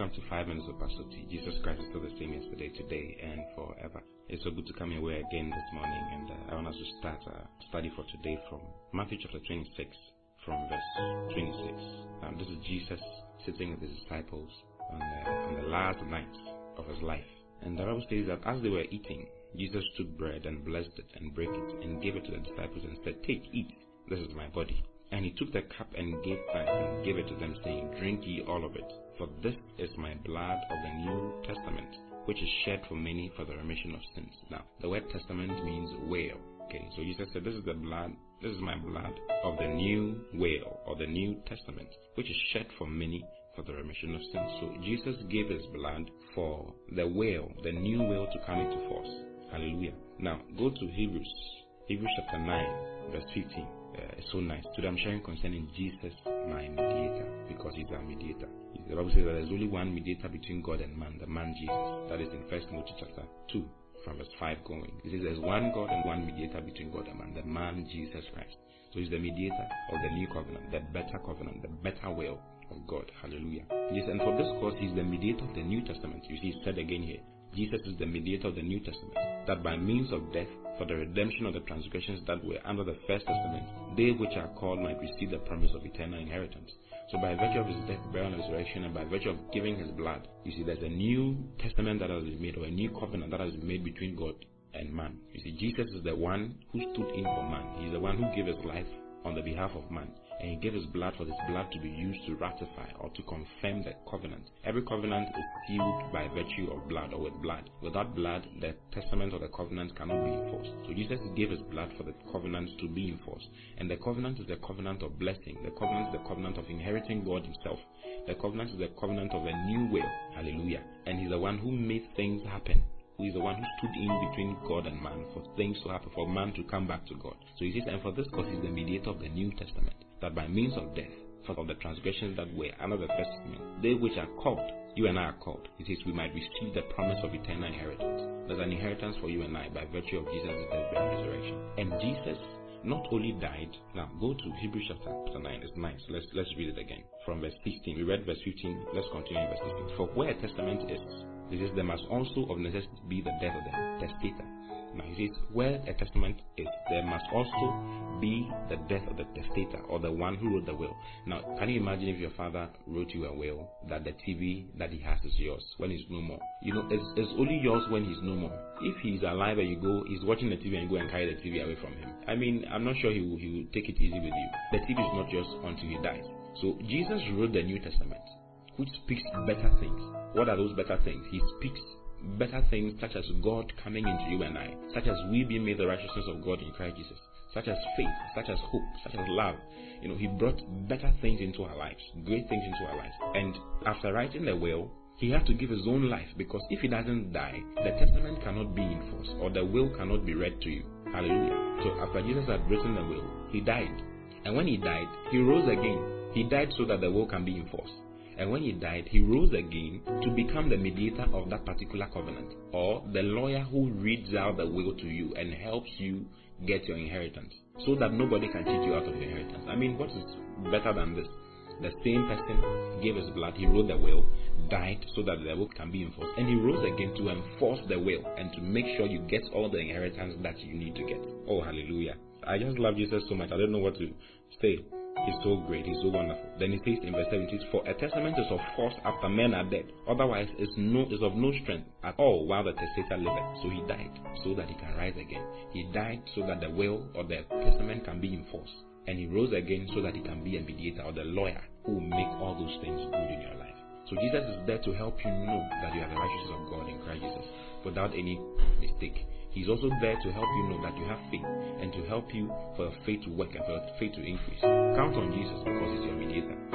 Welcome to 5 Minutes of Pastor Oti. Jesus Christ is still the same yesterday, today, and forever. It's so good to come your way again this morning, and uh, I want us to start a study for today from Matthew chapter 26, from verse 26. Um, this is Jesus sitting with his disciples on the, on the last night of his life. And the Bible says that as they were eating, Jesus took bread and blessed it and broke it and gave it to the disciples and said, Take, eat, this is my body. And he took the cup and gave thanks and gave it to them, saying, Drink ye all of it, for this is my blood of the New Testament, which is shed for many for the remission of sins. Now, the word testament means whale. Okay, so Jesus said, This is the blood, this is my blood of the new whale or the New Testament, which is shed for many for the remission of sins. So Jesus gave his blood for the whale, the new whale to come into force. Hallelujah. Now, go to Hebrews, Hebrews chapter 9, verse 15 uh, it's so nice. Today I'm sharing concerning Jesus, my mediator, because he's our mediator. Bible says that there's only one mediator between God and man, the man Jesus. That is in First Timothy chapter 2, from verse 5 going. It says there's one God and one mediator between God and man, the man Jesus Christ. So he's the mediator of the new covenant, the better covenant, the better will of God. Hallelujah. Yes, and for this cause, he's the mediator of the New Testament. You see, it's said again here. Jesus is the mediator of the New Testament, that by means of death, for the redemption of the transgressions that were under the First Testament, they which are called might receive the promise of eternal inheritance. So by virtue of his death, burial, and resurrection, and by virtue of giving his blood, you see there's a new testament that has been made, or a new covenant that has been made between God and man. You see, Jesus is the one who stood in for man. He's the one who gave his life on the behalf of man and he gave his blood for this blood to be used to ratify or to confirm the covenant. Every covenant is sealed by virtue of blood or with blood. Without blood, the testament or the covenant cannot be enforced. So Jesus gave his blood for the covenant to be enforced. And the covenant is the covenant of blessing. The covenant is the covenant of inheriting God himself. The covenant is the covenant of a new will. Hallelujah. And he's the one who made things happen who is the one who stood in between God and man for things to happen, for man to come back to God. So he says, and for this cause he's the mediator of the New Testament that by means of death, for of the transgressions that were under the first testament, they which are called, you and I are called, it says we might receive the promise of eternal inheritance. There's an inheritance for you and I by virtue of Jesus' death, and resurrection. And Jesus not only died. Now go to Hebrews chapter 9. It's nice. Let's let's read it again from verse 16. We read verse 15. Let's continue in verse 16. For where a testament is, it is there must also of necessity be the death of the testator. Now he says, where a testament is, there must also be the death of the testator or the one who wrote the will. Now, can you imagine if your father wrote you a will that the TV that he has is yours when he's no more? You know, it's, it's only yours when he's no more. If he's alive and you go, he's watching the TV and you go and carry the TV away from him. I mean, I'm not sure he will, he will take it easy with you. The TV is not yours until he dies. So Jesus wrote the New Testament, which speaks better things. What are those better things? He speaks better things such as God coming into you and I, such as we being made the righteousness of God in Christ Jesus, such as faith, such as hope, such as love. You know, He brought better things into our lives, great things into our lives. And after writing the will, he had to give his own life because if he doesn't die, the testament cannot be enforced or the will cannot be read to you. Hallelujah. So after Jesus had written the will, he died. And when he died, he rose again. He died so that the will can be enforced. And when he died, he rose again to become the mediator of that particular covenant, or the lawyer who reads out the will to you and helps you get your inheritance, so that nobody can cheat you out of your inheritance. I mean, what is better than this? The same person gave his blood, he wrote the will, died so that the will can be enforced, and he rose again to enforce the will and to make sure you get all the inheritance that you need to get. Oh, hallelujah. I just love Jesus so much. I don't know what to say. He's so great, he's so wonderful. Then he says in verse 17, For a testament is of force after men are dead. Otherwise, it's, no, it's of no strength at all while the testator liveth. So he died so that he can rise again. He died so that the will or the testament can be enforced. And he rose again so that he can be a mediator or the lawyer who will make all those things good in your life. So Jesus is there to help you know that you are the righteousness of God in Christ Jesus without any mistake. He's also there to help you know that you have faith and to help you for your faith to work and for your faith to increase. Count on Jesus because He's your mediator.